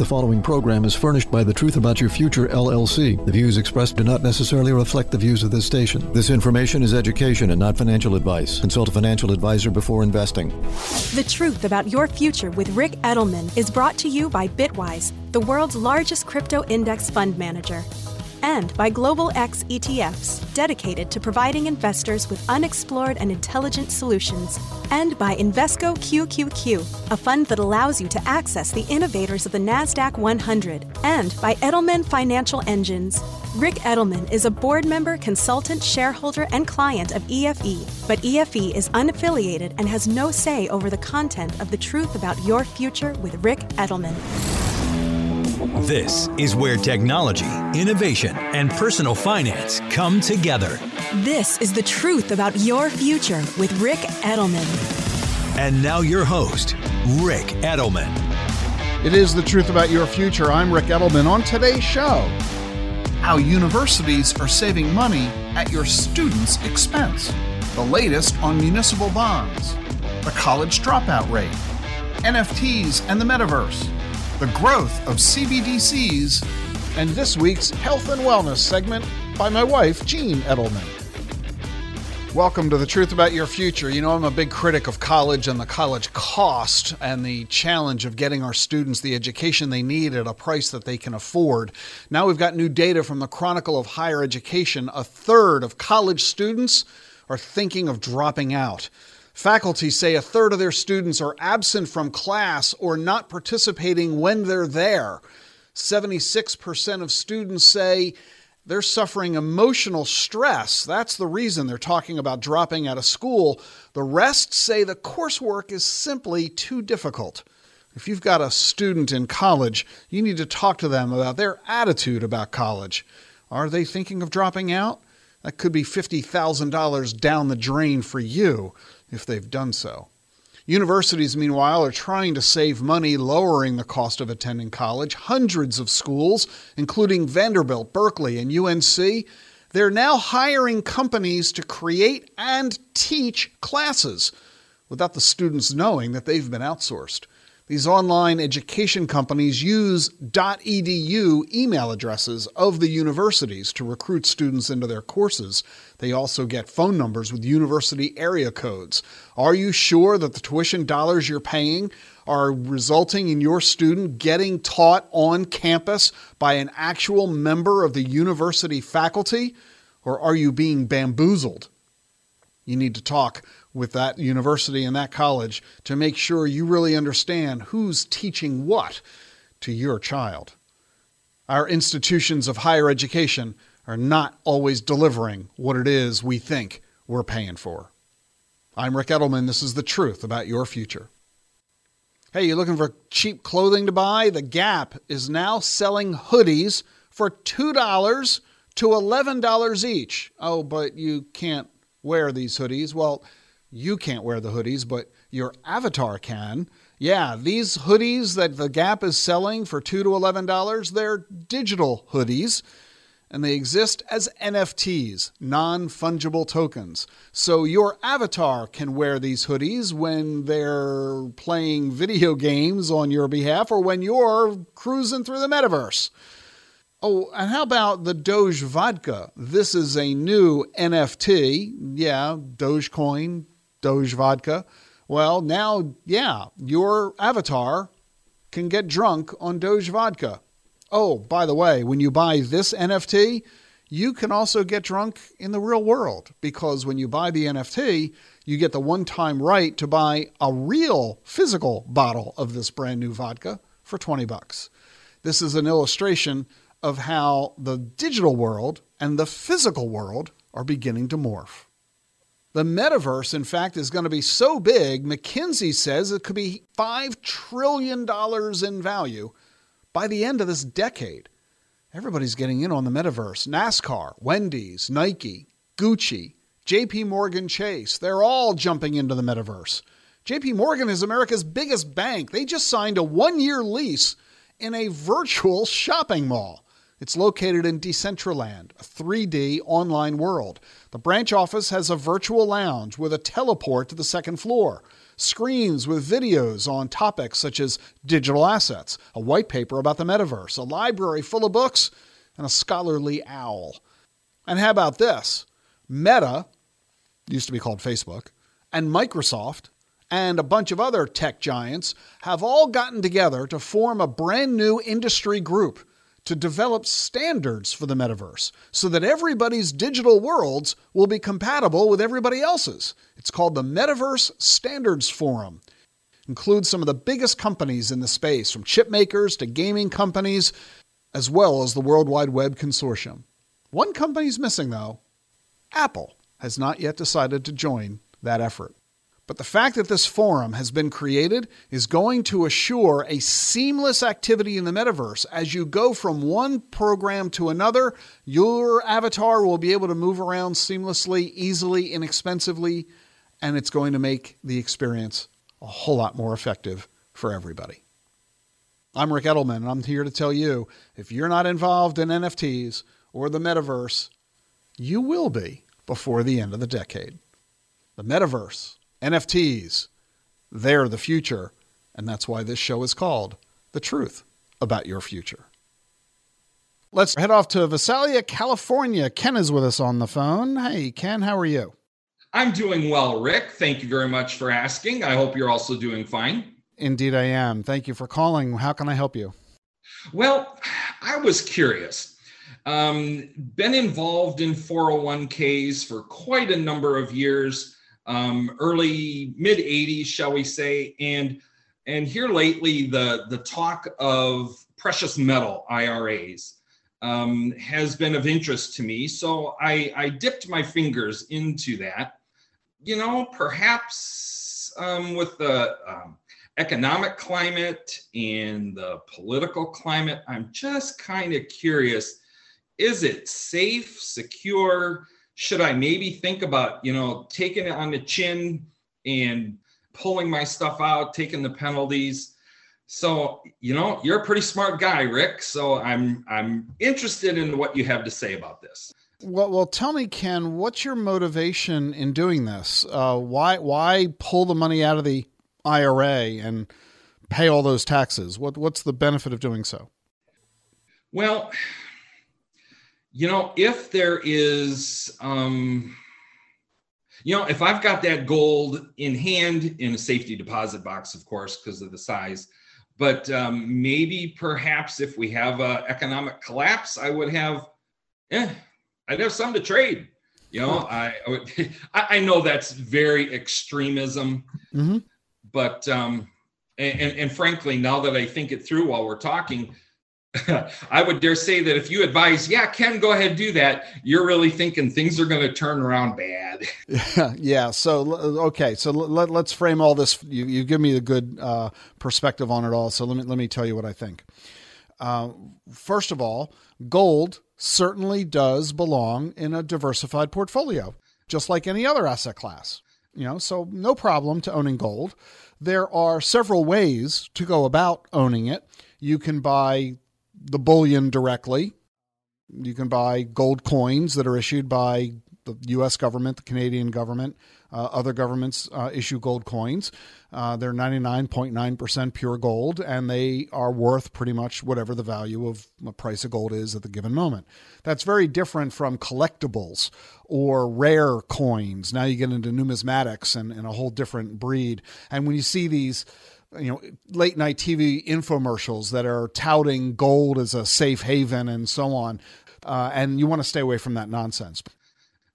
The following program is furnished by The Truth About Your Future, LLC. The views expressed do not necessarily reflect the views of this station. This information is education and not financial advice. Consult a financial advisor before investing. The Truth About Your Future with Rick Edelman is brought to you by Bitwise, the world's largest crypto index fund manager and by Global X ETFs, dedicated to providing investors with unexplored and intelligent solutions, and by Invesco QQQ, a fund that allows you to access the innovators of the NASDAQ 100, and by Edelman Financial Engines. Rick Edelman is a board member, consultant, shareholder, and client of EFE, but EFE is unaffiliated and has no say over the content of the truth about your future with Rick Edelman. This is where technology, innovation, and personal finance come together. This is the truth about your future with Rick Edelman. And now, your host, Rick Edelman. It is the truth about your future. I'm Rick Edelman. On today's show, how universities are saving money at your students' expense, the latest on municipal bonds, the college dropout rate, NFTs and the metaverse the growth of CBDCs, and this week's health and wellness segment by my wife, Jean Edelman. Welcome to the truth about your future. You know, I'm a big critic of college and the college cost and the challenge of getting our students the education they need at a price that they can afford. Now we've got new data from the Chronicle of Higher Education. A third of college students are thinking of dropping out. Faculty say a third of their students are absent from class or not participating when they're there. 76% of students say they're suffering emotional stress. That's the reason they're talking about dropping out of school. The rest say the coursework is simply too difficult. If you've got a student in college, you need to talk to them about their attitude about college. Are they thinking of dropping out? That could be $50,000 down the drain for you if they've done so. Universities, meanwhile, are trying to save money lowering the cost of attending college. Hundreds of schools, including Vanderbilt, Berkeley, and USC, they're now hiring companies to create and teach classes without the students knowing that they've been outsourced. These online education companies use .edu email addresses of the universities to recruit students into their courses. They also get phone numbers with university area codes. Are you sure that the tuition dollars you're paying are resulting in your student getting taught on campus by an actual member of the university faculty? Or are you being bamboozled? You need to talk with that university and that college to make sure you really understand who's teaching what to your child. Our institutions of higher education are not always delivering what it is we think we're paying for. I'm Rick Edelman. This is the truth about your future. Hey, you're looking for cheap clothing to buy? The Gap is now selling hoodies for $2 to $11 each. Oh, but you can't wear these hoodies. Well, you can't wear the hoodies, but your avatar can. Yeah, these hoodies that the Gap is selling for 2 to $11, they're digital hoodies and they exist as NFTs, non fungible tokens. So your avatar can wear these hoodies when they're playing video games on your behalf or when you're cruising through the metaverse. Oh, and how about the Doge Vodka? This is a new NFT. Yeah, Dogecoin, Doge Vodka. Well, now, yeah, your avatar can get drunk on Doge Vodka. Oh, by the way, when you buy this NFT, you can also get drunk in the real world because when you buy the NFT, you get the one time right to buy a real physical bottle of this brand new vodka for 20 bucks. This is an illustration of how the digital world and the physical world are beginning to morph. The metaverse, in fact, is going to be so big, McKinsey says it could be $5 trillion in value by the end of this decade. Everybody's getting in on the metaverse. NASCAR, Wendy's, Nike, Gucci, JP Morgan Chase, they're all jumping into the metaverse. JP Morgan is America's biggest bank. They just signed a one year lease in a virtual shopping mall. It's located in Decentraland, a 3D online world. The branch office has a virtual lounge with a teleport to the second floor, screens with videos on topics such as digital assets, a white paper about the metaverse, a library full of books, and a scholarly owl. And how about this? Meta, used to be called Facebook, and Microsoft and a bunch of other tech giants have all gotten together to form a brand new industry group to develop standards for the metaverse so that everybody's digital worlds will be compatible with everybody else's. It's called the Metaverse Standards Forum. Includes some of the biggest companies in the space, from chip makers to gaming companies, as well as the World Wide Web Consortium. One company's missing, though Apple has not yet decided to join that effort. But the fact that this forum has been created is going to assure a seamless activity in the metaverse. As you go from one program to another, your avatar will be able to move around seamlessly, easily, inexpensively, and it's going to make the experience a whole lot more effective for everybody. I'm Rick Edelman, and I'm here to tell you if you're not involved in NFTs or the metaverse, you will be before the end of the decade. The metaverse NFTs, they're the future. And that's why this show is called The Truth About Your Future. Let's head off to Visalia, California. Ken is with us on the phone. Hey, Ken, how are you? I'm doing well, Rick. Thank you very much for asking. I hope you're also doing fine. Indeed, I am. Thank you for calling. How can I help you? Well, I was curious. Um, been involved in 401ks for quite a number of years um, early mid 80s, shall we say, and and here lately the the talk of precious metal IRAs um, has been of interest to me. So I, I dipped my fingers into that. You know, perhaps um, with the um, economic climate and the political climate, I'm just kind of curious is it safe, secure? Should I maybe think about, you know, taking it on the chin and pulling my stuff out, taking the penalties? So, you know, you're a pretty smart guy, Rick. So I'm I'm interested in what you have to say about this. Well, well, tell me, Ken, what's your motivation in doing this? Uh, why why pull the money out of the IRA and pay all those taxes? What what's the benefit of doing so? Well, you know, if there is, um, you know, if I've got that gold in hand in a safety deposit box, of course, because of the size, but um, maybe perhaps if we have a economic collapse, I would have, eh, I'd have some to trade. You know, I, I, would, I know that's very extremism, mm-hmm. but um, and, and frankly, now that I think it through while we're talking, I would dare say that if you advise, yeah, Ken, go ahead, do that, you're really thinking things are going to turn around bad. Yeah. So, okay. So let, us frame all this. You, you give me a good uh, perspective on it all. So let me, let me tell you what I think. Uh, first of all, gold certainly does belong in a diversified portfolio, just like any other asset class. You know, so no problem to owning gold. There are several ways to go about owning it. You can buy the bullion directly. You can buy gold coins that are issued by the U.S. government, the Canadian government, uh, other governments uh, issue gold coins. Uh, they're 99.9% pure gold, and they are worth pretty much whatever the value of the price of gold is at the given moment. That's very different from collectibles or rare coins. Now you get into numismatics and, and a whole different breed. And when you see these you know late night TV infomercials that are touting gold as a safe haven and so on, uh, and you want to stay away from that nonsense.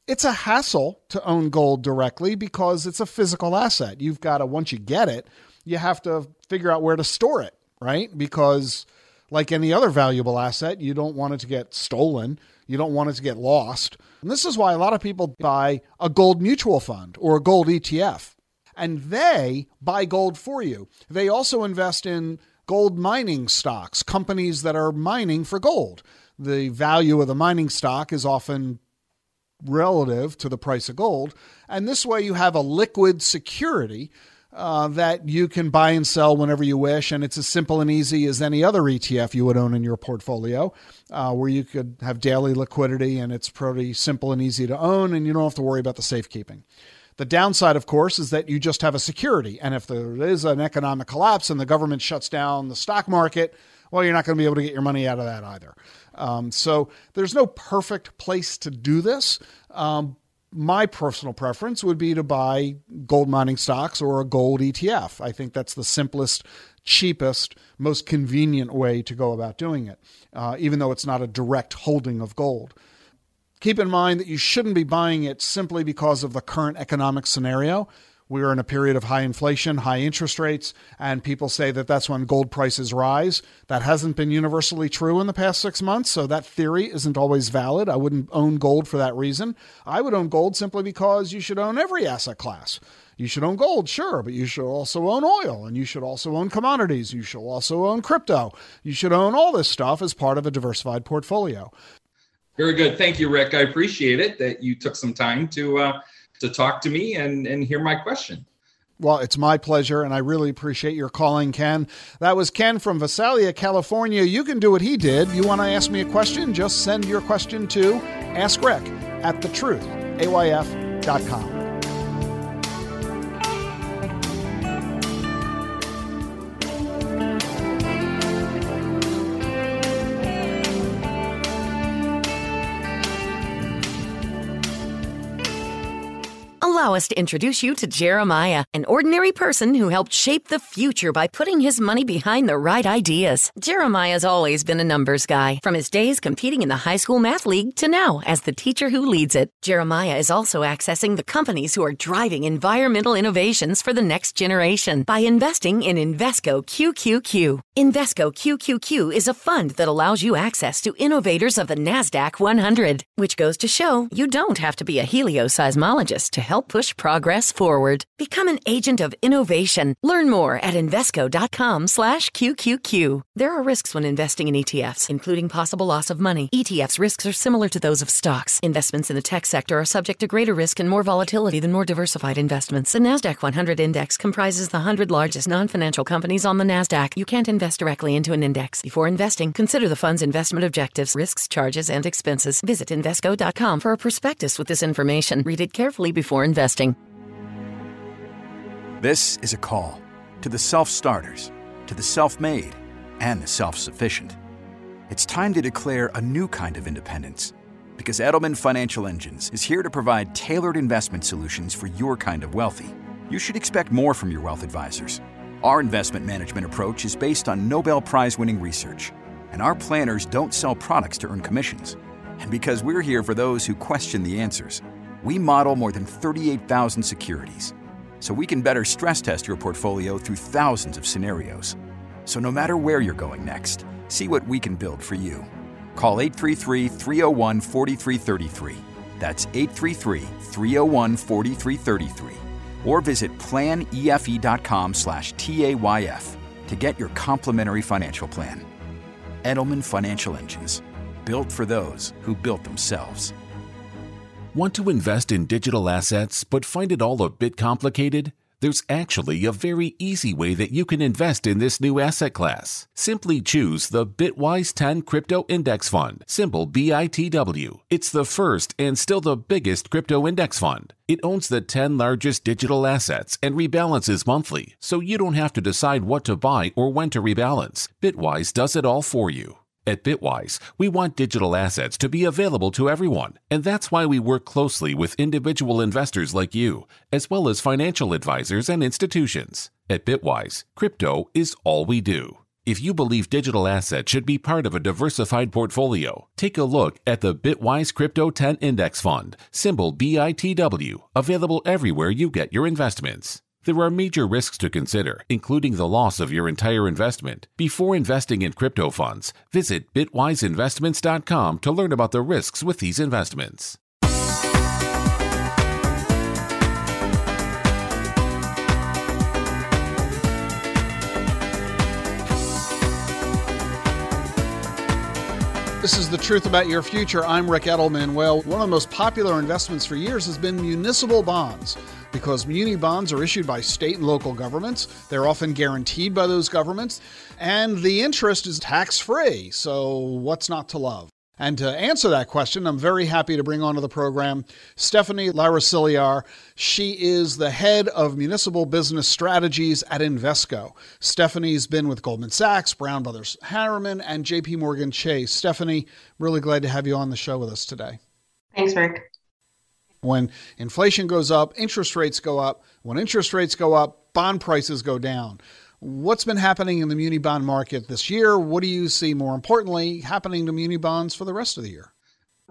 It's a hassle to own gold directly because it's a physical asset. You've got to once you get it, you have to figure out where to store it, right? Because like any other valuable asset, you don't want it to get stolen. You don't want it to get lost. And this is why a lot of people buy a gold mutual fund or a gold ETF and they buy gold for you. They also invest in gold mining stocks, companies that are mining for gold. The value of the mining stock is often relative to the price of gold. And this way, you have a liquid security uh, that you can buy and sell whenever you wish, and it's as simple and easy as any other ETF you would own in your portfolio, uh, where you could have daily liquidity, and it's pretty simple and easy to own, and you don't have to worry about the safekeeping. The downside, of course, is that you just have a security, and if there is an economic collapse and the government shuts down the stock market, well, you're not going to be able to get your money out of that either. Um, so there's no perfect place to do this. Um, my personal preference would be to buy gold mining stocks or a gold ETF. I think that's the simplest, cheapest, most convenient way to go about doing it, uh, even though it's not a direct holding of gold. Keep in mind that you shouldn't be buying it simply because of the current economic scenario. We're in a period of high inflation, high interest rates, and people say that that's when gold prices rise. That hasn't been universally true in the past six months, so that theory isn't always valid. I wouldn't own gold for that reason. I would own gold simply because you should own every asset class. You should own gold, sure, but you should also own oil and you should also own commodities. You should also own crypto. You should own all this stuff as part of a diversified portfolio. Very good. Thank you, Rick. I appreciate it that you took some time to uh, to talk to me and, and hear my question. Well, it's my pleasure, and I really appreciate your calling, Ken. That was Ken from Visalia, California. You can do what he did. You want to ask me a question? Just send your question to askrick at thetruthayf.com. Allow us to introduce you to Jeremiah, an ordinary person who helped shape the future by putting his money behind the right ideas. Jeremiah's always been a numbers guy, from his days competing in the high school math league to now as the teacher who leads it. Jeremiah is also accessing the companies who are driving environmental innovations for the next generation by investing in Invesco QQQ. Invesco QQQ is a fund that allows you access to innovators of the NASDAQ 100, which goes to show you don't have to be a helioseismologist to help push progress forward. Become an agent of innovation. Learn more at Invesco.com slash QQQ. There are risks when investing in ETFs, including possible loss of money. ETFs risks are similar to those of stocks. Investments in the tech sector are subject to greater risk and more volatility than more diversified investments. The NASDAQ 100 index comprises the 100 largest non-financial companies on the NASDAQ. You can't invest directly into an index. Before investing, consider the fund's investment objectives, risks, charges, and expenses. Visit Invesco.com for a prospectus with this information. Read it carefully before investing investing. This is a call to the self starters, to the self made, and the self sufficient. It's time to declare a new kind of independence because Edelman Financial Engines is here to provide tailored investment solutions for your kind of wealthy. You should expect more from your wealth advisors. Our investment management approach is based on Nobel Prize winning research, and our planners don't sell products to earn commissions. And because we're here for those who question the answers we model more than 38,000 securities, so we can better stress test your portfolio through thousands of scenarios. So no matter where you're going next, see what we can build for you. Call 833 301 4333. That's 833 301 4333. Or visit planefe.com slash TAYF to get your complimentary financial plan. Edelman Financial Engines, built for those who built themselves. Want to invest in digital assets but find it all a bit complicated? There's actually a very easy way that you can invest in this new asset class. Simply choose the Bitwise 10 Crypto Index Fund, symbol BITW. It's the first and still the biggest crypto index fund. It owns the 10 largest digital assets and rebalances monthly, so you don't have to decide what to buy or when to rebalance. Bitwise does it all for you. At Bitwise, we want digital assets to be available to everyone, and that's why we work closely with individual investors like you, as well as financial advisors and institutions. At Bitwise, crypto is all we do. If you believe digital assets should be part of a diversified portfolio, take a look at the Bitwise Crypto 10 Index Fund, symbol BITW, available everywhere you get your investments. There are major risks to consider, including the loss of your entire investment. Before investing in crypto funds, visit bitwiseinvestments.com to learn about the risks with these investments. This is the truth about your future. I'm Rick Edelman. Well, one of the most popular investments for years has been municipal bonds. Because muni bonds are issued by state and local governments. They're often guaranteed by those governments, and the interest is tax free. So, what's not to love? And to answer that question, I'm very happy to bring onto the program Stephanie Larosiliere. She is the head of municipal business strategies at Invesco. Stephanie's been with Goldman Sachs, Brown Brothers Harriman, and JP Morgan Chase. Stephanie, really glad to have you on the show with us today. Thanks, Rick. When inflation goes up, interest rates go up. When interest rates go up, bond prices go down. What's been happening in the muni bond market this year? What do you see, more importantly, happening to muni bonds for the rest of the year?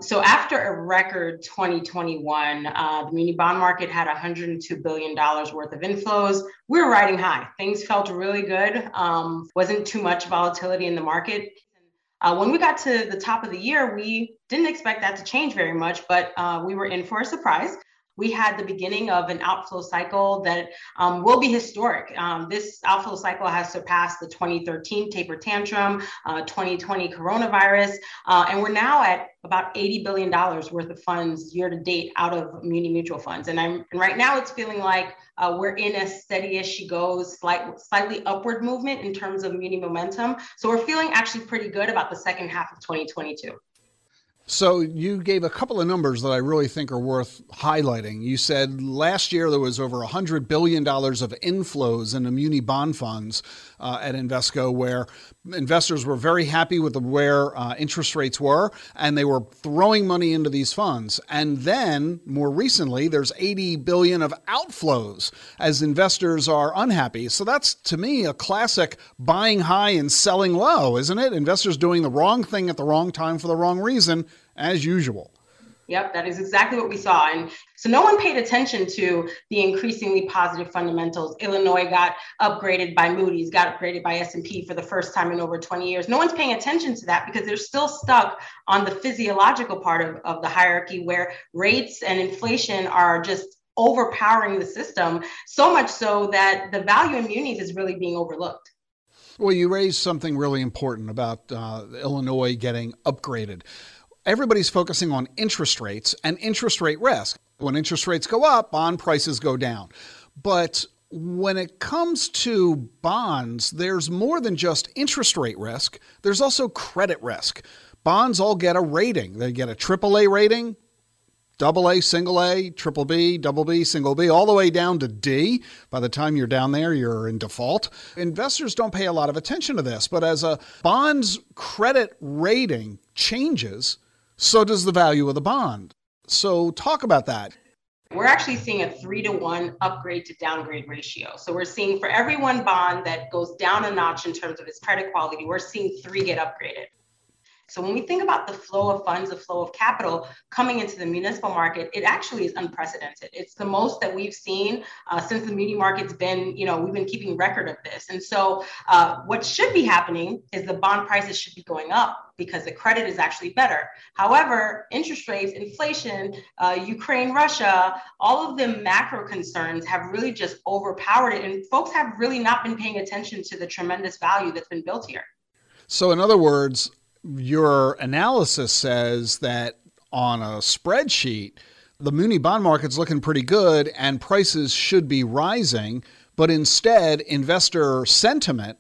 So after a record 2021, uh, the muni bond market had 102 billion dollars worth of inflows. We were riding high. Things felt really good. Um, wasn't too much volatility in the market. Uh, when we got to the top of the year, we didn't expect that to change very much, but uh, we were in for a surprise we had the beginning of an outflow cycle that um, will be historic. Um, this outflow cycle has surpassed the 2013 taper tantrum, uh, 2020 coronavirus, uh, and we're now at about $80 billion worth of funds year to date out of muni mutual funds. And, I'm, and right now it's feeling like uh, we're in a steady as she goes, slight, slightly upward movement in terms of muni momentum. So we're feeling actually pretty good about the second half of 2022. So you gave a couple of numbers that I really think are worth highlighting. You said last year there was over $100 billion of inflows into muni bond funds uh, at Invesco, where investors were very happy with the, where uh, interest rates were, and they were throwing money into these funds. And then more recently, there's 80 billion of outflows as investors are unhappy. So that's to me a classic buying high and selling low, isn't it? Investors doing the wrong thing at the wrong time for the wrong reason as usual. Yep, that is exactly what we saw. And so no one paid attention to the increasingly positive fundamentals. Illinois got upgraded by Moody's, got upgraded by S&P for the first time in over 20 years. No one's paying attention to that because they're still stuck on the physiological part of, of the hierarchy where rates and inflation are just overpowering the system, so much so that the value in munis is really being overlooked. Well, you raised something really important about uh, Illinois getting upgraded everybody's focusing on interest rates and interest rate risk. When interest rates go up, bond prices go down. But when it comes to bonds, there's more than just interest rate risk, there's also credit risk. Bonds all get a rating. They get a AAA rating, double A, single A, triple B, double B, single B, all the way down to D. By the time you're down there, you're in default. Investors don't pay a lot of attention to this, but as a bond's credit rating changes, so does the value of the bond. So, talk about that. We're actually seeing a three to one upgrade to downgrade ratio. So, we're seeing for every one bond that goes down a notch in terms of its credit quality, we're seeing three get upgraded. So when we think about the flow of funds, the flow of capital coming into the municipal market, it actually is unprecedented. It's the most that we've seen uh, since the muni market's been, you know, we've been keeping record of this. And so uh, what should be happening is the bond prices should be going up because the credit is actually better. However, interest rates, inflation, uh, Ukraine, Russia, all of the macro concerns have really just overpowered it. And folks have really not been paying attention to the tremendous value that's been built here. So, in other words, your analysis says that on a spreadsheet, the Muni bond market's looking pretty good and prices should be rising, but instead, investor sentiment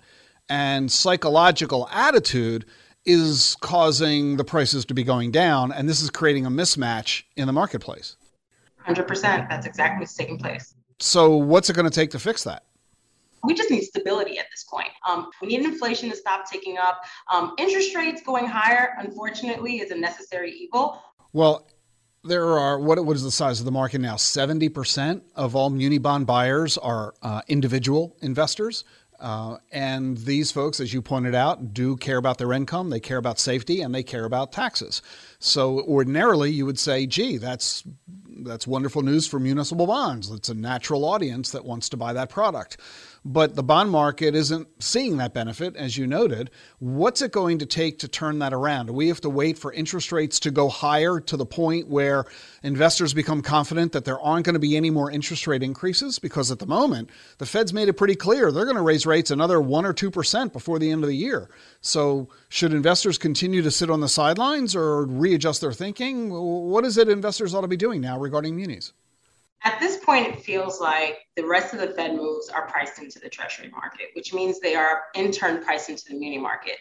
and psychological attitude is causing the prices to be going down, and this is creating a mismatch in the marketplace. 100%. That's exactly what's taking place. So, what's it going to take to fix that? we just need stability at this point. Um, we need inflation to stop ticking up. Um, interest rates going higher, unfortunately, is a necessary evil. Well, there are what what is the size of the market now? Seventy percent of all muni bond buyers are uh, individual investors. Uh, and these folks, as you pointed out, do care about their income, they care about safety, and they care about taxes. So ordinarily, you would say, "Gee, that's that's wonderful news for municipal bonds. It's a natural audience that wants to buy that product." but the bond market isn't seeing that benefit, as you noted. What's it going to take to turn that around? Do we have to wait for interest rates to go higher to the point where investors become confident that there aren't going to be any more interest rate increases? Because at the moment, the Fed's made it pretty clear they're going to raise rates another 1 or 2% before the end of the year. So, should investors continue to sit on the sidelines or readjust their thinking? What is it investors ought to be doing now regarding munis? At this point, it feels like the rest of the Fed moves are priced into the Treasury market, which means they are in turn priced into the muni market.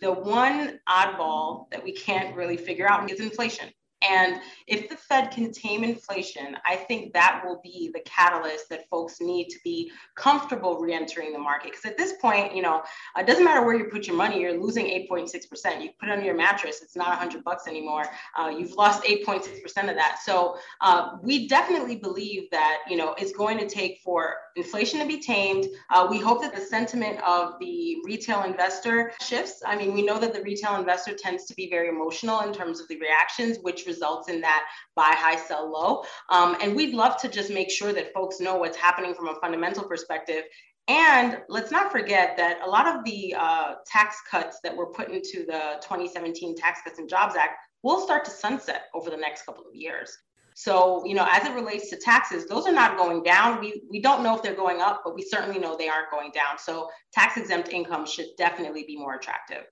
The one oddball that we can't really figure out is inflation. And if the Fed can tame inflation, I think that will be the catalyst that folks need to be comfortable re-entering the market. Because at this point, you know, it doesn't matter where you put your money, you're losing 8.6%. You put it under your mattress, it's not 100 bucks anymore. Uh, you've lost 8.6% of that. So uh, we definitely believe that, you know, it's going to take for inflation to be tamed. Uh, we hope that the sentiment of the retail investor shifts. I mean, we know that the retail investor tends to be very emotional in terms of the reactions, results in that buy high, sell low. Um, and we'd love to just make sure that folks know what's happening from a fundamental perspective. And let's not forget that a lot of the uh, tax cuts that were put into the 2017 Tax Cuts and Jobs Act will start to sunset over the next couple of years. So, you know, as it relates to taxes, those are not going down. We, we don't know if they're going up, but we certainly know they aren't going down. So, tax exempt income should definitely be more attractive.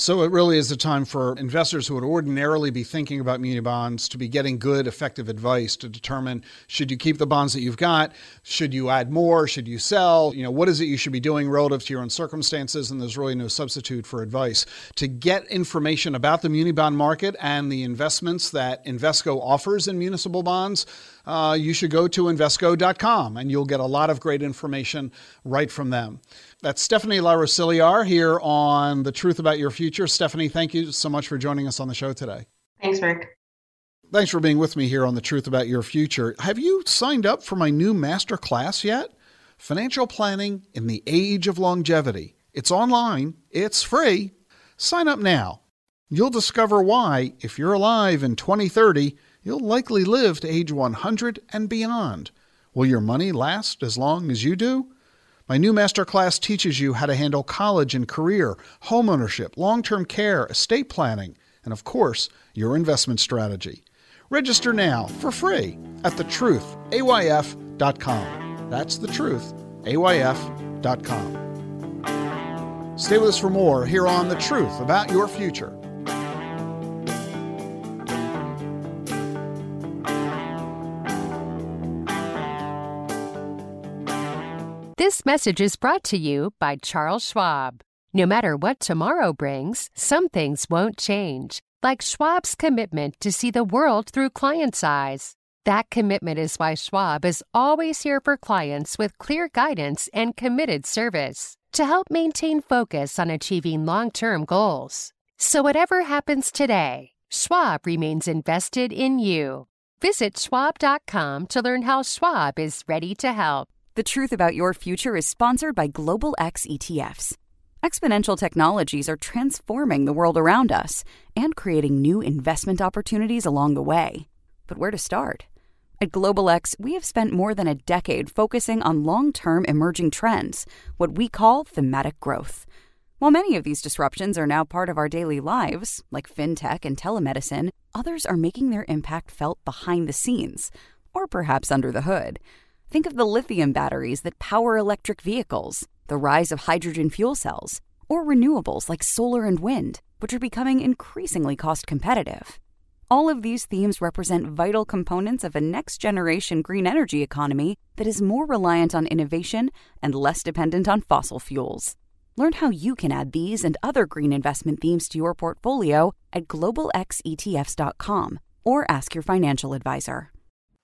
So it really is a time for investors who would ordinarily be thinking about muni bonds to be getting good, effective advice to determine should you keep the bonds that you've got, should you add more, should you sell, you know, what is it you should be doing relative to your own circumstances, and there's really no substitute for advice. To get information about the muni bond market and the investments that Invesco offers in municipal bonds, uh, you should go to Invesco.com and you'll get a lot of great information right from them. That's Stephanie LaRosiliere here on The Truth About Your Future. Stephanie, thank you so much for joining us on the show today. Thanks, Rick. Thanks for being with me here on The Truth About Your Future. Have you signed up for my new master class yet? Financial Planning in the Age of Longevity. It's online, it's free. Sign up now. You'll discover why, if you're alive in 2030, you'll likely live to age 100 and beyond. Will your money last as long as you do? My new master class teaches you how to handle college and career, homeownership, long term care, estate planning, and of course, your investment strategy. Register now for free at thetruthayf.com. That's thetruthayf.com. Stay with us for more here on The Truth About Your Future. This message is brought to you by Charles Schwab. No matter what tomorrow brings, some things won't change, like Schwab's commitment to see the world through clients' eyes. That commitment is why Schwab is always here for clients with clear guidance and committed service to help maintain focus on achieving long term goals. So, whatever happens today, Schwab remains invested in you. Visit schwab.com to learn how Schwab is ready to help. The Truth About Your Future is sponsored by Global X ETFs. Exponential technologies are transforming the world around us and creating new investment opportunities along the way. But where to start? At Global X, we have spent more than a decade focusing on long term emerging trends, what we call thematic growth. While many of these disruptions are now part of our daily lives, like fintech and telemedicine, others are making their impact felt behind the scenes, or perhaps under the hood. Think of the lithium batteries that power electric vehicles, the rise of hydrogen fuel cells, or renewables like solar and wind, which are becoming increasingly cost competitive. All of these themes represent vital components of a next generation green energy economy that is more reliant on innovation and less dependent on fossil fuels. Learn how you can add these and other green investment themes to your portfolio at globalxetfs.com or ask your financial advisor.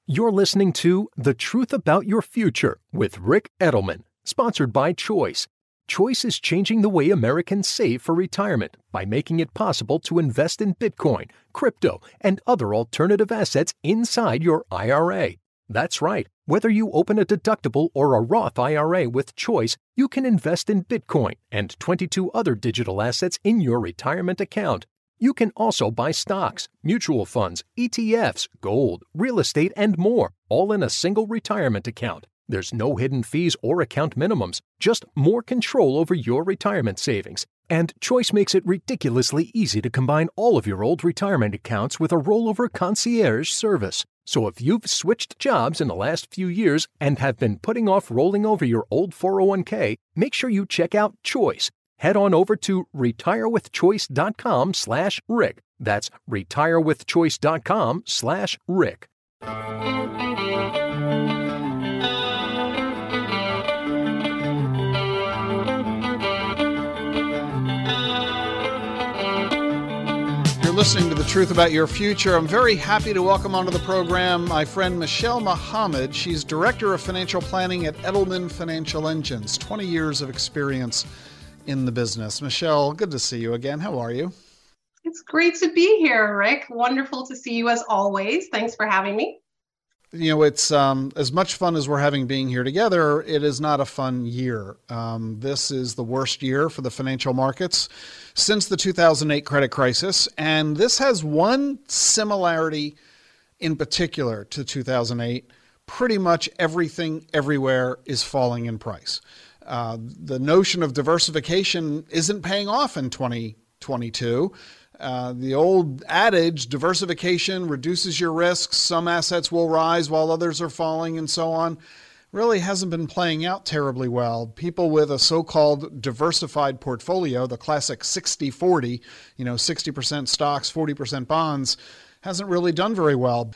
You're listening to The Truth About Your Future with Rick Edelman, sponsored by Choice. Choice is changing the way Americans save for retirement by making it possible to invest in Bitcoin, crypto, and other alternative assets inside your IRA. That's right. Whether you open a deductible or a Roth IRA with Choice, you can invest in Bitcoin and 22 other digital assets in your retirement account. You can also buy stocks, mutual funds, ETFs, gold, real estate, and more, all in a single retirement account. There's no hidden fees or account minimums, just more control over your retirement savings. And Choice makes it ridiculously easy to combine all of your old retirement accounts with a rollover concierge service. So if you've switched jobs in the last few years and have been putting off rolling over your old 401k, make sure you check out Choice head on over to retirewithchoice.com slash rick. That's retirewithchoice.com slash rick. You're listening to the truth about your future. I'm very happy to welcome onto the program my friend michelle mohammed she's director of financial planning at edelman financial engines 20 years of experience in the business. Michelle, good to see you again. How are you? It's great to be here, Rick. Wonderful to see you as always. Thanks for having me you know, it's um, as much fun as we're having being here together. It is not a fun year. Um, this is the worst year for the financial markets since the 2008 credit crisis. And this has one similarity in particular to 2008. Pretty much everything everywhere is falling in price. Uh, the notion of diversification isn't paying off in 2022. Uh, the old adage diversification reduces your risks. Some assets will rise while others are falling, and so on, really hasn't been playing out terribly well. People with a so called diversified portfolio, the classic 60 40, you know, 60% stocks, 40% bonds, hasn't really done very well.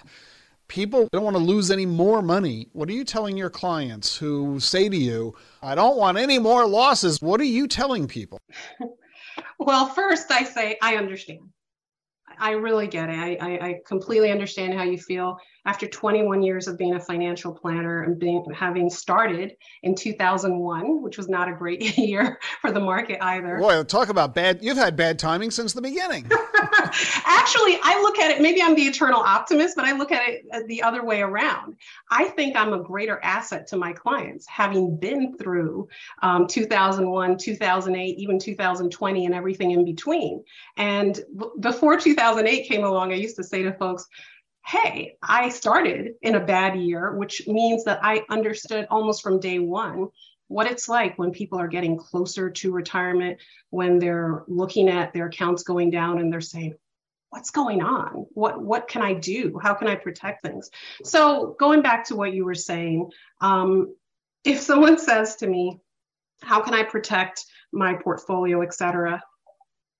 People don't want to lose any more money. What are you telling your clients who say to you, I don't want any more losses? What are you telling people? Well, first I say I understand. I really get it. I, I, I, completely understand how you feel after 21 years of being a financial planner and being having started in 2001, which was not a great year for the market either. Boy, talk about bad. You've had bad timing since the beginning. Actually, I look at it, maybe I'm the eternal optimist, but I look at it uh, the other way around. I think I'm a greater asset to my clients, having been through um, 2001, 2008, even 2020, and everything in between. And b- before 2008 came along, I used to say to folks, hey, I started in a bad year, which means that I understood almost from day one what it's like when people are getting closer to retirement, when they're looking at their accounts going down and they're saying, what's going on? What, what can I do? How can I protect things? So going back to what you were saying, um, if someone says to me, how can I protect my portfolio, et cetera?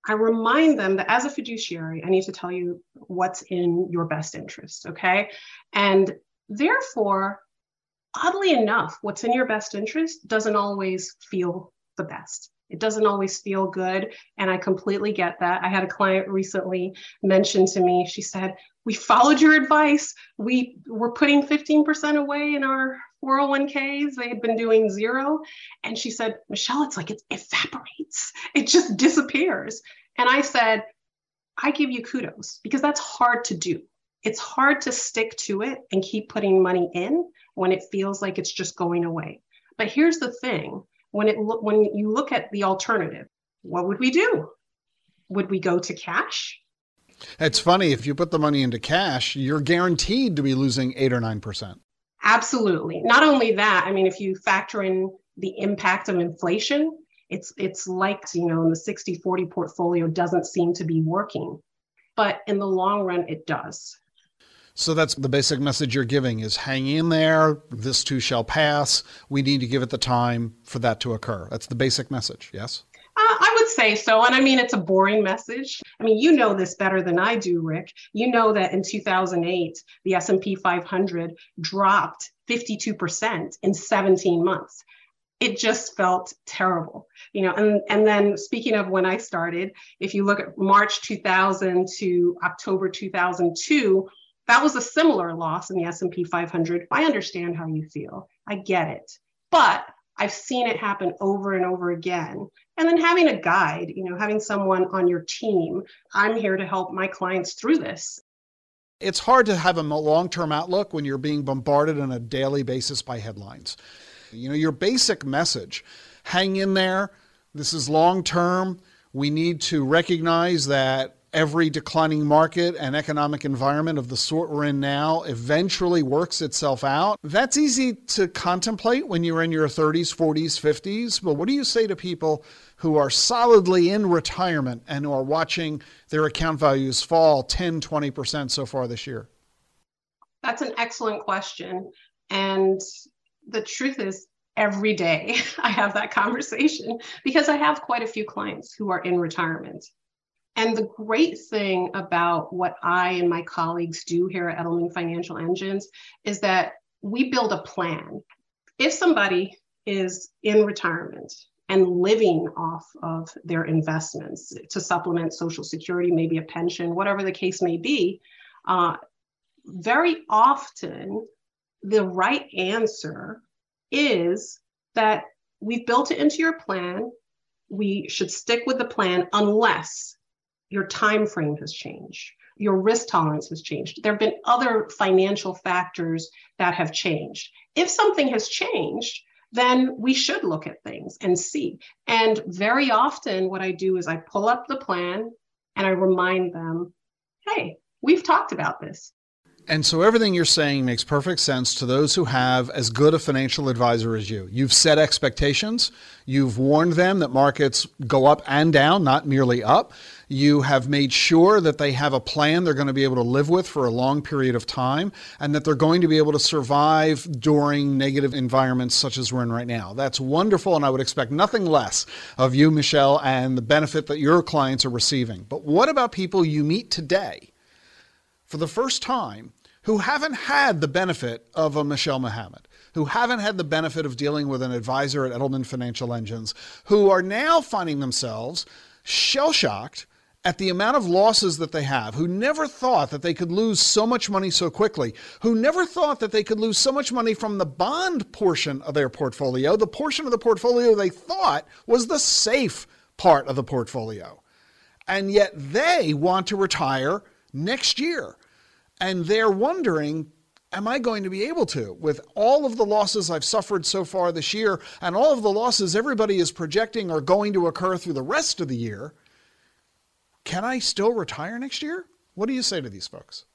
I remind them that as a fiduciary, I need to tell you what's in your best interest, okay? And therefore, oddly enough, what's in your best interest doesn't always feel the best. It doesn't always feel good. And I completely get that. I had a client recently mention to me, she said, We followed your advice. We were putting 15% away in our 401ks. They had been doing zero. And she said, Michelle, it's like it evaporates, it just disappears. And I said, I give you kudos because that's hard to do. It's hard to stick to it and keep putting money in when it feels like it's just going away. But here's the thing when it when you look at the alternative, what would we do? Would we go to cash? It's funny if you put the money into cash, you're guaranteed to be losing 8 or 9%. Absolutely. Not only that, I mean, if you factor in the impact of inflation, it's it's like, you know, in the 60-40 portfolio doesn't seem to be working. But in the long run, it does. So that's the basic message you're giving is hang in there, this too shall pass. We need to give it the time for that to occur. That's the basic message, yes? Would say so. And I mean, it's a boring message. I mean, you know this better than I do, Rick. You know that in 2008, the S&P 500 dropped 52% in 17 months. It just felt terrible, you know. And and then speaking of when I started, if you look at March 2000 to October 2002, that was a similar loss in the S&P 500. I understand how you feel. I get it. But I've seen it happen over and over again. And then having a guide, you know, having someone on your team, I'm here to help my clients through this. It's hard to have a long term outlook when you're being bombarded on a daily basis by headlines. You know, your basic message hang in there. This is long term. We need to recognize that every declining market and economic environment of the sort we're in now eventually works itself out. That's easy to contemplate when you're in your 30s, 40s, 50s. But what do you say to people who are solidly in retirement and who are watching their account values fall 10, 20% so far this year? That's an excellent question. And the truth is, every day I have that conversation because I have quite a few clients who are in retirement. And the great thing about what I and my colleagues do here at Edelman Financial Engines is that we build a plan. If somebody is in retirement and living off of their investments to supplement Social Security, maybe a pension, whatever the case may be. Uh, very often, the right answer is that we've built it into your plan. We should stick with the plan unless your time frame has changed your risk tolerance has changed. There have been other financial factors that have changed. If something has changed, then we should look at things and see. And very often, what I do is I pull up the plan and I remind them, hey, we've talked about this. And so everything you're saying makes perfect sense to those who have as good a financial advisor as you. You've set expectations. You've warned them that markets go up and down, not merely up. You have made sure that they have a plan they're going to be able to live with for a long period of time and that they're going to be able to survive during negative environments such as we're in right now. That's wonderful, and I would expect nothing less of you, Michelle, and the benefit that your clients are receiving. But what about people you meet today? For the first time who haven't had the benefit of a Michelle Muhammad, who haven't had the benefit of dealing with an advisor at Edelman Financial Engines, who are now finding themselves shell shocked at the amount of losses that they have, who never thought that they could lose so much money so quickly, who never thought that they could lose so much money from the bond portion of their portfolio, the portion of the portfolio they thought was the safe part of the portfolio. And yet they want to retire next year. And they're wondering, am I going to be able to? With all of the losses I've suffered so far this year and all of the losses everybody is projecting are going to occur through the rest of the year, can I still retire next year? What do you say to these folks?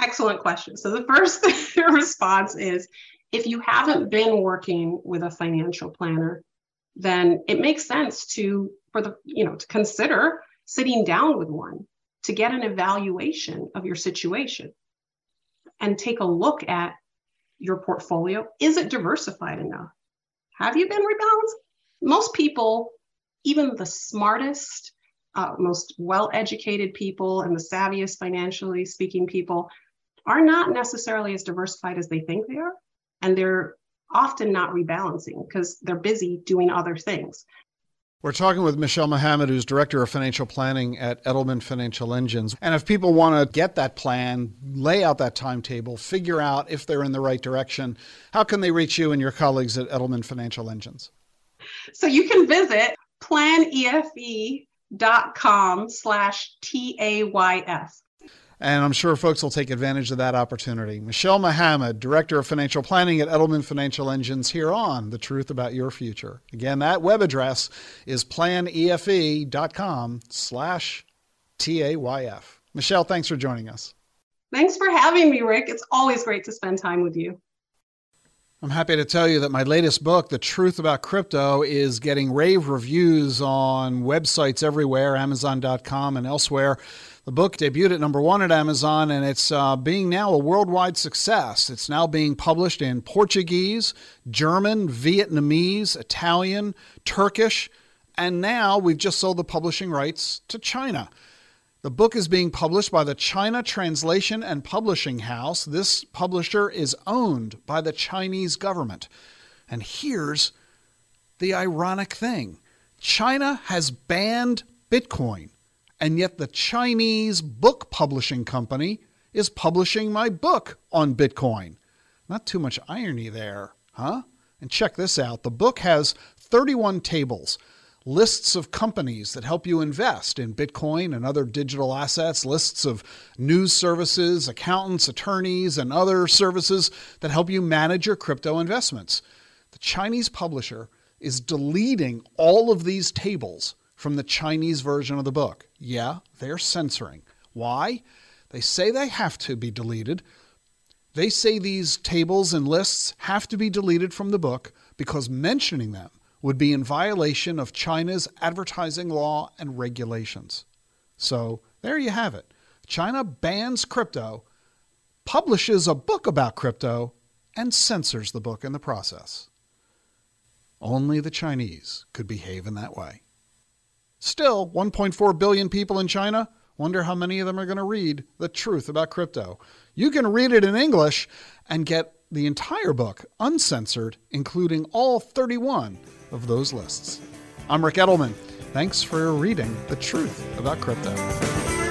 Excellent question. So the first response is if you haven't been working with a financial planner, then it makes sense to for the you know to consider sitting down with one to get an evaluation of your situation and take a look at your portfolio. Is it diversified enough? Have you been rebalanced? Most people, even the smartest, uh, most well educated people and the savviest financially speaking people, are not necessarily as diversified as they think they are. And they're often not rebalancing because they're busy doing other things. We're talking with Michelle Mohammed, who's Director of Financial Planning at Edelman Financial Engines. And if people want to get that plan, lay out that timetable, figure out if they're in the right direction, how can they reach you and your colleagues at Edelman Financial Engines? So you can visit planefe.com slash T-A-Y-F and I'm sure folks will take advantage of that opportunity. Michelle Muhammad, Director of Financial Planning at Edelman Financial Engines, here on The Truth About Your Future. Again, that web address is planefe.com slash T-A-Y-F. Michelle, thanks for joining us. Thanks for having me, Ric. It's always great to spend time with you. I'm happy to tell you that my latest book, The Truth About Crypto, is getting rave reviews on websites everywhere, Amazon.com and elsewhere. The book debuted at number one at Amazon, and it's uh, being now a worldwide success. It's now being published in Portuguese, German, Vietnamese, Italian, Turkish, and now we've just sold the publishing rights to China. The book is being published by the China Translation and Publishing House. This publisher is owned by the Chinese government. And here's the ironic thing China has banned Bitcoin and yet the Chinese book publishing company is publishing my book on Bitcoin. Not too much irony there, huh? And check this out the book has 31 tables, lists of companies that help you invest in Bitcoin and other digital assets, lists of news services, accountants, attorneys, and other services that help you manage your crypto investments. The Chinese publisher is deleting all of these tables from the Chinese version of the book. Yeah, they're censoring. Why? They say they have to be deleted. They say these tables and lists have to be deleted from the book because mentioning them would be in violation of China's advertising law and regulations. So there you have it. China bans crypto, publishes a book about crypto, and censors the book in the process. Only the Chinese could behave in that way. Still, 1.4 billion people in China. Wonder how many of them are going to read the truth about crypto. You can read it in English and get the entire book uncensored, including all 31 of those lists. I'm Ric Edelman. Thanks for reading The Truth About Crypto.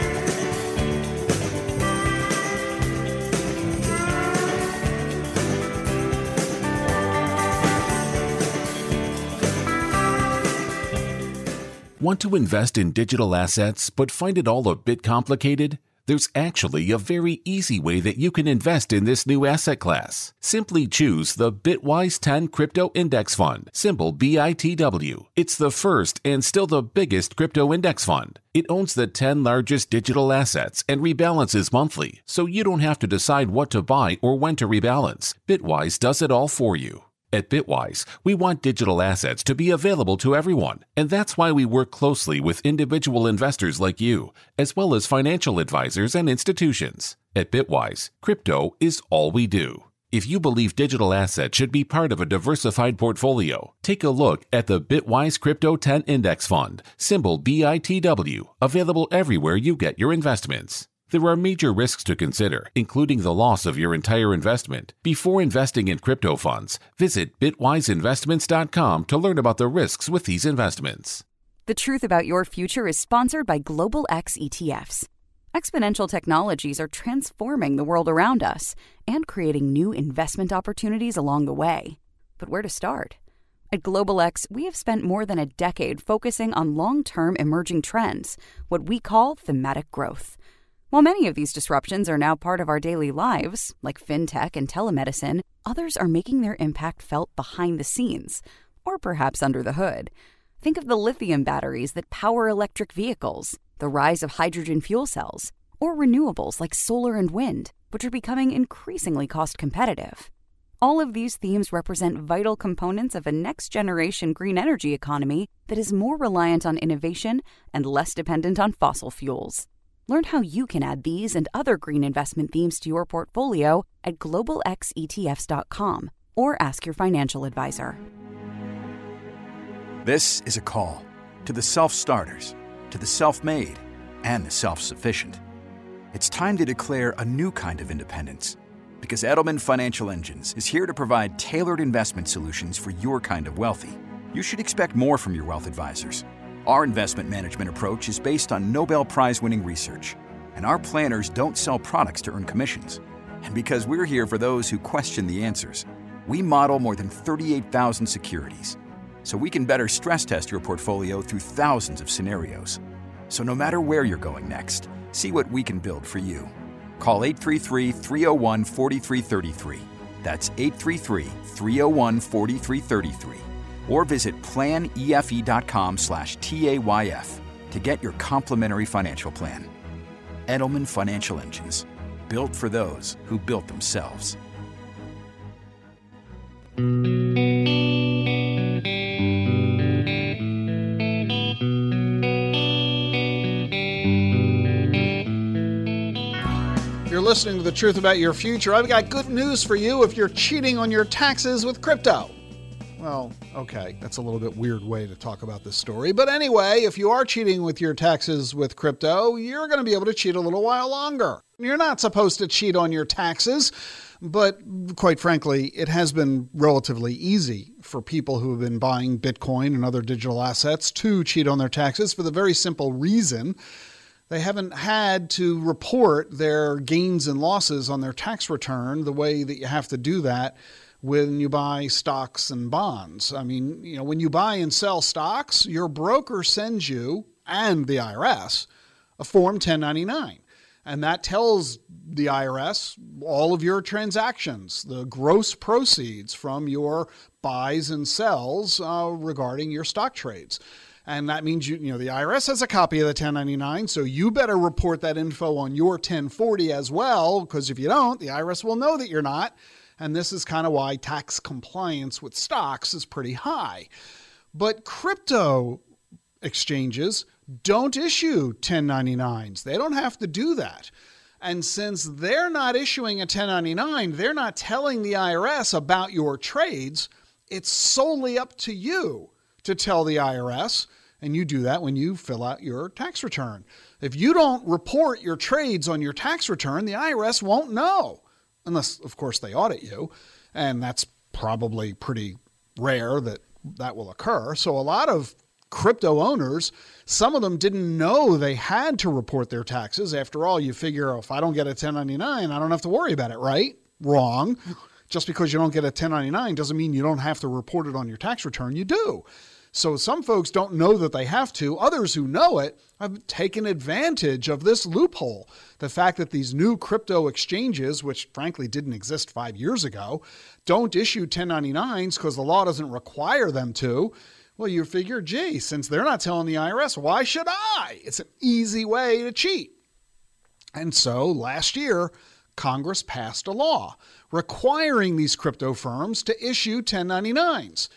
Want to invest in digital assets but find it all a bit complicated? There's actually a very easy way that you can invest in this new asset class. Simply choose the Bitwise 10 Crypto Index Fund, symbol BITW. It's the first and still the biggest crypto index fund. It owns the 10 largest digital assets and rebalances monthly, so you don't have to decide what to buy or when to rebalance. Bitwise does it all for you. At Bitwise, we want digital assets to be available to everyone, and that's why we work closely with individual investors like you, as well as financial advisors and institutions. At Bitwise, crypto is all we do. If you believe digital assets should be part of a diversified portfolio, take a look at the Bitwise Crypto 10 Index Fund, symbol BITW, available everywhere you get your investments. There are major risks to consider, including the loss of your entire investment. Before investing in crypto funds, visit bitwiseinvestments.com to learn about the risks with these investments. The Truth About Your Future is sponsored by Global X ETFs. Exponential technologies are transforming the world around us and creating new investment opportunities along the way. But where to start? At Global X, we have spent more than a decade focusing on long term emerging trends, what we call thematic growth. While many of these disruptions are now part of our daily lives, like fintech and telemedicine, others are making their impact felt behind the scenes, or perhaps under the hood. Think of the lithium batteries that power electric vehicles, the rise of hydrogen fuel cells, or renewables like solar and wind, which are becoming increasingly cost competitive. All of these themes represent vital components of a next generation green energy economy that is more reliant on innovation and less dependent on fossil fuels. Learn how you can add these and other green investment themes to your portfolio at globalxetfs.com or ask your financial advisor. This is a call to the self starters, to the self made, and the self sufficient. It's time to declare a new kind of independence because Edelman Financial Engines is here to provide tailored investment solutions for your kind of wealthy. You should expect more from your wealth advisors. Our investment management approach is based on Nobel Prize winning research, and our planners don't sell products to earn commissions. And because we're here for those who question the answers, we model more than 38,000 securities so we can better stress test your portfolio through thousands of scenarios. So no matter where you're going next, see what we can build for you. Call 833 301 4333. That's 833 301 4333 or visit planefe.com slash TAYF to get your complimentary financial plan. Edelman Financial Engines, built for those who built themselves. You're listening to The Truth About Your Future. I've got good news for you if you're cheating on your taxes with crypto. Well, okay, that's a little bit weird way to talk about this story. But anyway, if you are cheating with your taxes with crypto, you're going to be able to cheat a little while longer. You're not supposed to cheat on your taxes, but quite frankly, it has been relatively easy for people who have been buying Bitcoin and other digital assets to cheat on their taxes for the very simple reason they haven't had to report their gains and losses on their tax return the way that you have to do that when you buy stocks and bonds. I mean, you know, when you buy and sell stocks, your broker sends you and the IRS a Form 1099. And that tells the IRS all of your transactions, the gross proceeds from your buys and sells uh, regarding your stock trades. And that means you, you know, the IRS has a copy of the 1099, so you better report that info on your 1040 as well, because if you don't, the IRS will know that you're not. And this is kind of why tax compliance with stocks is pretty high. But crypto exchanges don't issue 1099s. They don't have to do that. And since they're not issuing a 1099, they're not telling the IRS about your trades. It's solely up to you to tell the IRS, and you do that when you fill out your tax return. If you don't report your trades on your tax return, the IRS won't know. Unless, of course, they audit you. And that's probably pretty rare that that will occur. So a lot of crypto owners, some of them didn't know they had to report their taxes. After all, you figure oh, if I don't get a 1099, I don't have to worry about it, right? Wrong. Just because you don't get a 1099 doesn't mean you don't have to report it on your tax return. You do. So some folks don't know that they have to. Others who know it have taken advantage of this loophole. The fact that these new crypto exchanges, which frankly didn't exist five years ago, don't issue 1099s because the law doesn't require them to. Well, you figure, gee, since they're not telling the IRS, why should I? It's an easy way to cheat. And so last year, Congress passed a law requiring these crypto firms to issue 1099s.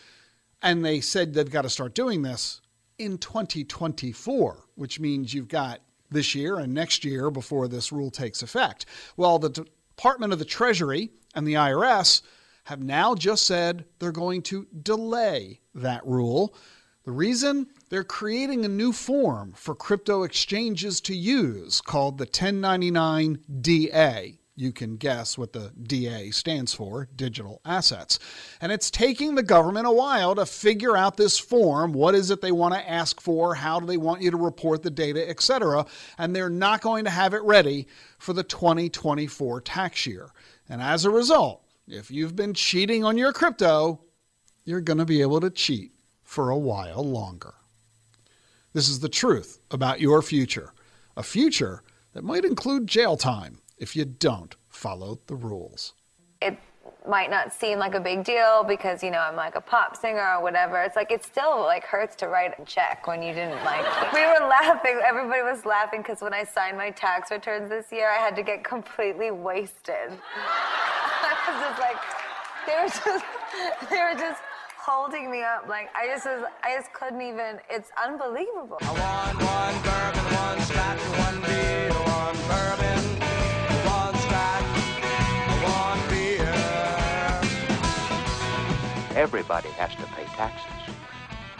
And they said they've got to start doing this in 2024, which means you've got this year and next year before this rule takes effect. Well, the Department of the Treasury and the IRS have now just said they're going to delay that rule. The reason? They're creating a new form for crypto exchanges to use called the 1099 DA. You can guess what the DA stands for digital assets. And it's taking the government a while to figure out this form. What is it they want to ask for? How do they want you to report the data, etc.? And they're not going to have it ready for the 2024 tax year. And as a result, if you've been cheating on your crypto, you're going to be able to cheat for a while longer. This is the truth about your future, a future that might include jail time if you don't follow the rules. It might not seem like a big deal because you know I'm like a pop singer or whatever. It's like it still like hurts to write a check when you didn't like. we were laughing. Everybody was laughing because when I signed my tax returns this year, I had to get completely wasted. I was just like, they were just, they were just holding me up. Like I just was, I just couldn't even. It's unbelievable. I want one bourbon, one scotch, one beer, Everybody has to pay taxes.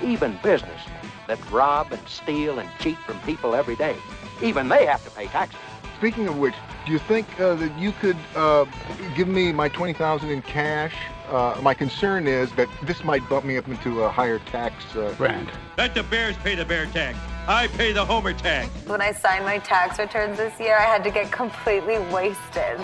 Even businessmen that rob and steal and cheat from people every day. Even they have to pay taxes. Speaking of which, do you think uh, that you could uh, give me my 20000 in cash? Uh, my concern is that this might bump me up into a higher tax uh, brand. Let the bears pay the bear tax. I pay the homer tax. When I signed my tax returns this year, I had to get completely wasted.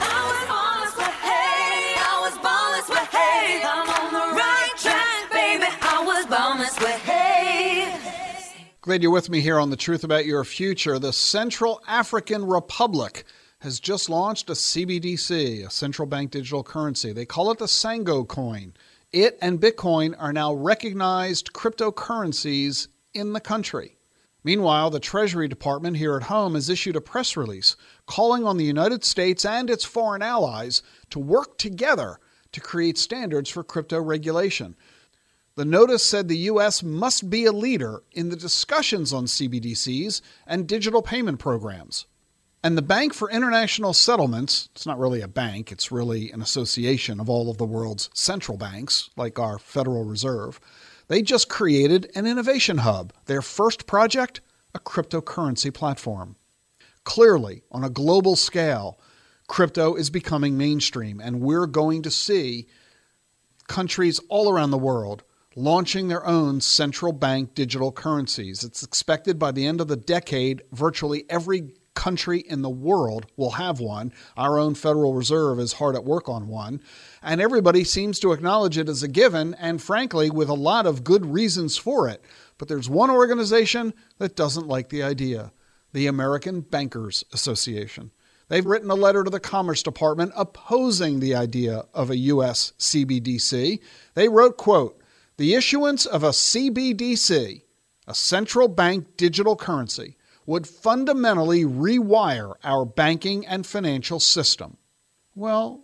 Glad you're with me here on The Truth About Your Future. The Central African Republic has just launched a CBDC, a central bank digital currency. They call it the Sango coin. It and Bitcoin are now recognized cryptocurrencies in the country. Meanwhile, the Treasury Department here at home has issued a press release calling on the United States and its foreign allies to work together to create standards for crypto regulation. The notice said the U.S. must be a leader in the discussions on CBDCs and digital payment programs. And the Bank for International Settlements, it's not really a bank, it's really an association of all of the world's central banks, like our Federal Reserve. They just created an innovation hub, their first project, a cryptocurrency platform. Clearly, on a global scale, crypto is becoming mainstream, and we're going to see countries all around the world launching their own central bank digital currencies. It's expected by the end of the decade, virtually every country in the world will have one. Our own Federal Reserve is hard at work on one. And everybody seems to acknowledge it as a given, and frankly, with a lot of good reasons for it. But there's one organization that doesn't like the idea the American Bankers Association. They've written a letter to the Commerce Department opposing the idea of a U.S. CBDC. They wrote, quote, the issuance of a CBDC, a central bank digital currency, would fundamentally rewire our banking and financial system. Well,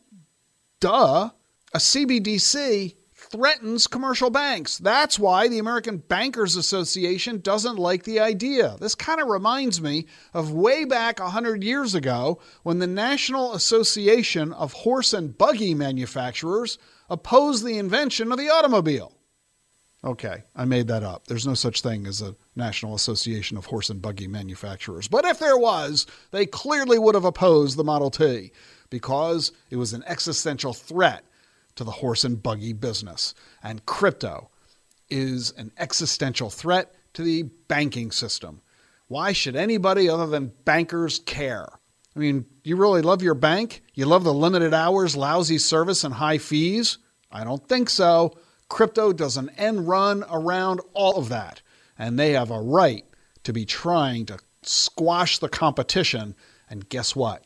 duh. A CBDC threatens commercial banks. That's why the American Bankers Association doesn't like the idea. This kind of reminds me of way back 100 years ago when the National Association of Horse and Buggy Manufacturers opposed the invention of the automobile. Okay, I made that up. There's no such thing as a National Association of Horse and Buggy Manufacturers. But if there was, they clearly would have opposed the Model T. because it was an existential threat to the horse and buggy business. And crypto is an existential threat to the banking system. Why should anybody other than bankers care? I mean, you really love your bank? You love the limited hours, lousy service, and high fees? I don't think so. Crypto does an end run around all of that, and they have a right to be trying to squash the competition. And guess what?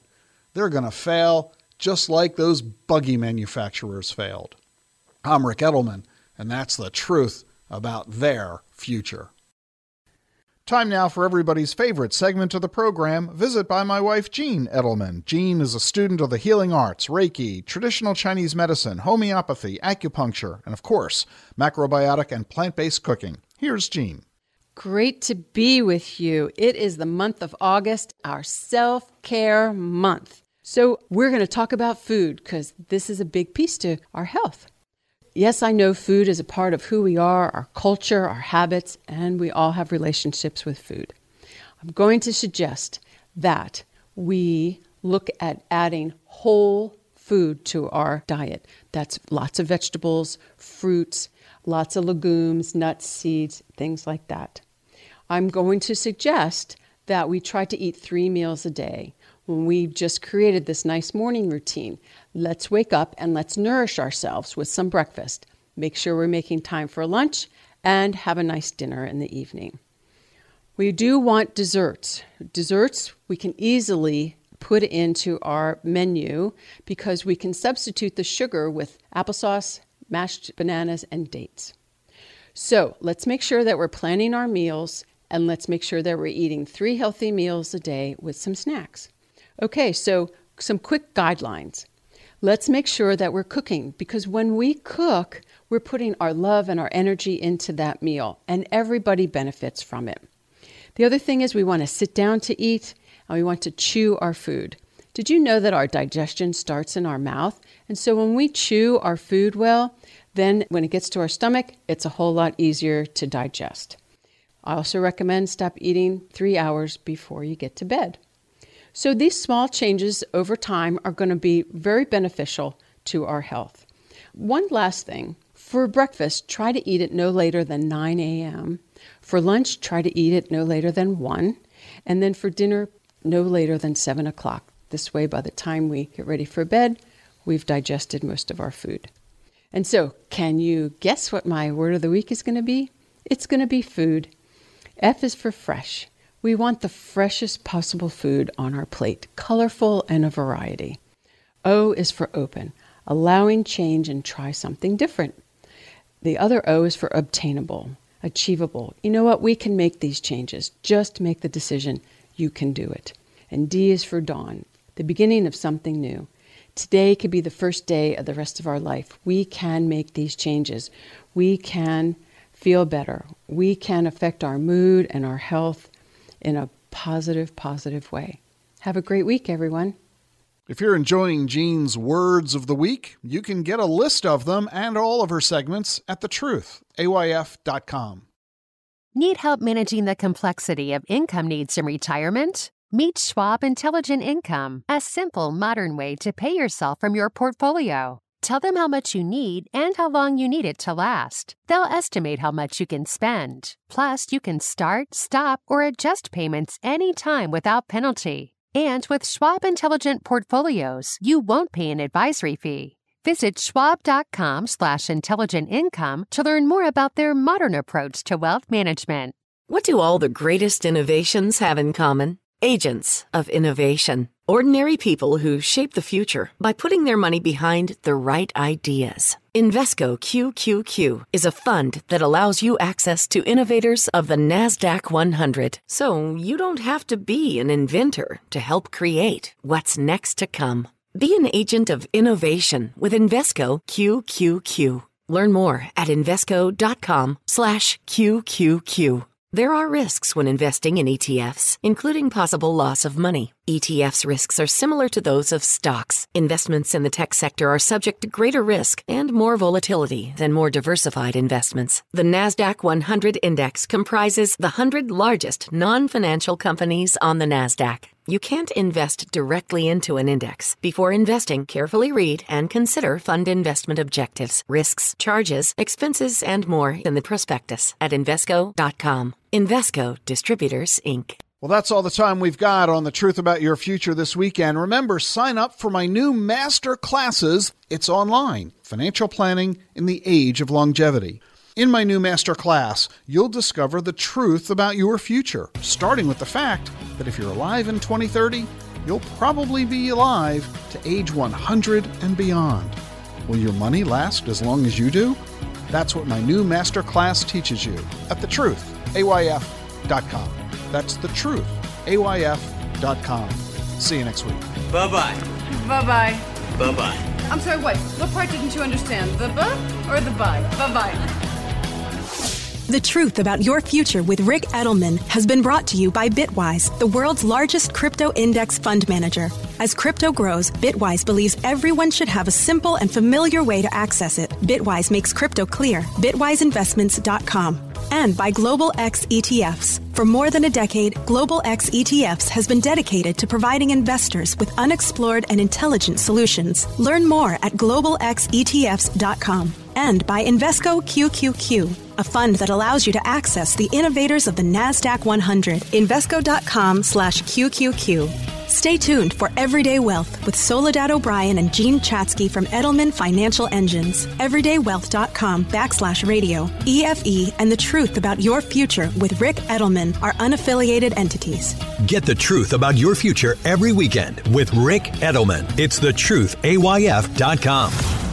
They're going to fail just like those buggy manufacturers failed. I'm Ric Edelman, and that's the truth about their future. Time now for everybody's favorite segment of the program, Visit by my wife, Jean Edelman. Jean is a student of the healing arts, Reiki, traditional Chinese medicine, homeopathy, acupuncture, and of course, macrobiotic and plant based cooking. Here's Jean. Great to be with you. It is the month of August, our self care month. So, we're going to talk about food because this is a big piece to our health. Yes, I know food is a part of who we are, our culture, our habits, and we all have relationships with food. I'm going to suggest that we look at adding whole food to our diet. That's lots of vegetables, fruits, lots of legumes, nuts, seeds, things like that. I'm going to suggest that we try to eat three meals a day. When we just created this nice morning routine, let's wake up and let's nourish ourselves with some breakfast. Make sure we're making time for lunch and have a nice dinner in the evening. We do want desserts. Desserts we can easily put into our menu because we can substitute the sugar with applesauce, mashed bananas, and dates. So let's make sure that we're planning our meals and let's make sure that we're eating three healthy meals a day with some snacks. Okay, so some quick guidelines. Let's make sure that we're cooking because when we cook, we're putting our love and our energy into that meal, and everybody benefits from it. The other thing is we want to sit down to eat and we want to chew our food. Did you know that our digestion starts in our mouth? And so when we chew our food well, then when it gets to our stomach, it's a whole lot easier to digest. I also recommend stop eating three hours before you get to bed. So these small changes over time are going to be very beneficial to our health. One last thing for breakfast, try to eat it no later than 9 a.m. For lunch, try to eat it no later than 1. And then for dinner, no later than 7 o'clock. This way, by the time we get ready for bed, we've digested most of our food. And so, can you guess what my word of the week is going to be? It's going to be food. F is for fresh. We want the freshest possible food on our plate, colorful and a variety. O is for open, allowing change and try something different. The other O is for obtainable, achievable. You know what? We can make these changes. Just make the decision. You can do it. And D is for dawn, the beginning of something new. Today could be the first day of the rest of our life. We can make these changes. We can feel better. We can affect our mood and our health in a positive, positive way. Have a great week, everyone. If you're enjoying Jean's words of the week, you can get a list of them and all of her segments at thetruth.ayf.com. Need help managing the complexity of income needs in retirement? Meet Schwab Intelligent Income, a simple, modern way to pay yourself from your portfolio. Tell them how much you need and how long you need it to last. They'll estimate how much you can spend. Plus, you can start, stop, or adjust payments anytime without penalty. And with Schwab Intelligent Portfolios, you won't pay an advisory fee. Visit schwab.com slash intelligent income to learn more about their modern approach to wealth management. What do all the greatest innovations have in common? Agents of innovation. Ordinary people who shape the future by putting their money behind the right ideas. Invesco QQQ is a fund that allows you access to innovators of the NASDAQ 100. So you don't have to be an inventor to help create what's next to come. Be an agent of innovation with Invesco QQQ. Learn more at Invesco.com slash QQQ. There are risks when investing in ETFs, including possible loss of money. ETFs risks are similar to those of stocks. Investments in the tech sector are subject to greater risk and more volatility than more diversified investments. The NASDAQ 100 index comprises the 100 largest non financial companies on the NASDAQ. You can't invest directly into an index. Before investing, carefully read and consider fund investment objectives, risks, charges, expenses, and more in the prospectus at Invesco.com. Invesco Distributors, Inc. Well, that's all the time we've got on the truth about your future this weekend. Remember, sign up for my new master classes. It's online Financial Planning in the Age of Longevity. In my new master class, you'll discover the truth about your future, starting with the fact that if you're alive in 2030, you'll probably be alive to age 100 and beyond. Will your money last as long as you do? That's what my new master class teaches you at thetruthayf.com. That's the truth. AYF.com. See you next week. Bye bye. Bye bye. Bye bye. I'm sorry, what? What part didn't you understand? The buh or the bye? Bye bye. The truth about your future with Ric Edelman has been brought to you by Bitwise, the world's largest crypto index fund manager. As crypto grows, Bitwise believes everyone should have a simple and familiar way to access it. Bitwise makes crypto clear. BitwiseInvestments.com and by Global X ETFs. For more than a decade, Global X ETFs has been dedicated to providing investors with unexplored and intelligent solutions. Learn more at globalxetfs.com and by Invesco QQQ, a fund that allows you to access the innovators of the Nasdaq 100. Invesco.com slash QQQ. Stay tuned for Everyday Wealth with Soledad O'Brien and Jean Chatzky from Edelman Financial Engines. Everydaywealth.com backslash radio. EFE and the truth about your future with Ric Edelman are unaffiliated entities. Get the truth about your future every weekend with Ric Edelman. It's thetruthayf.com.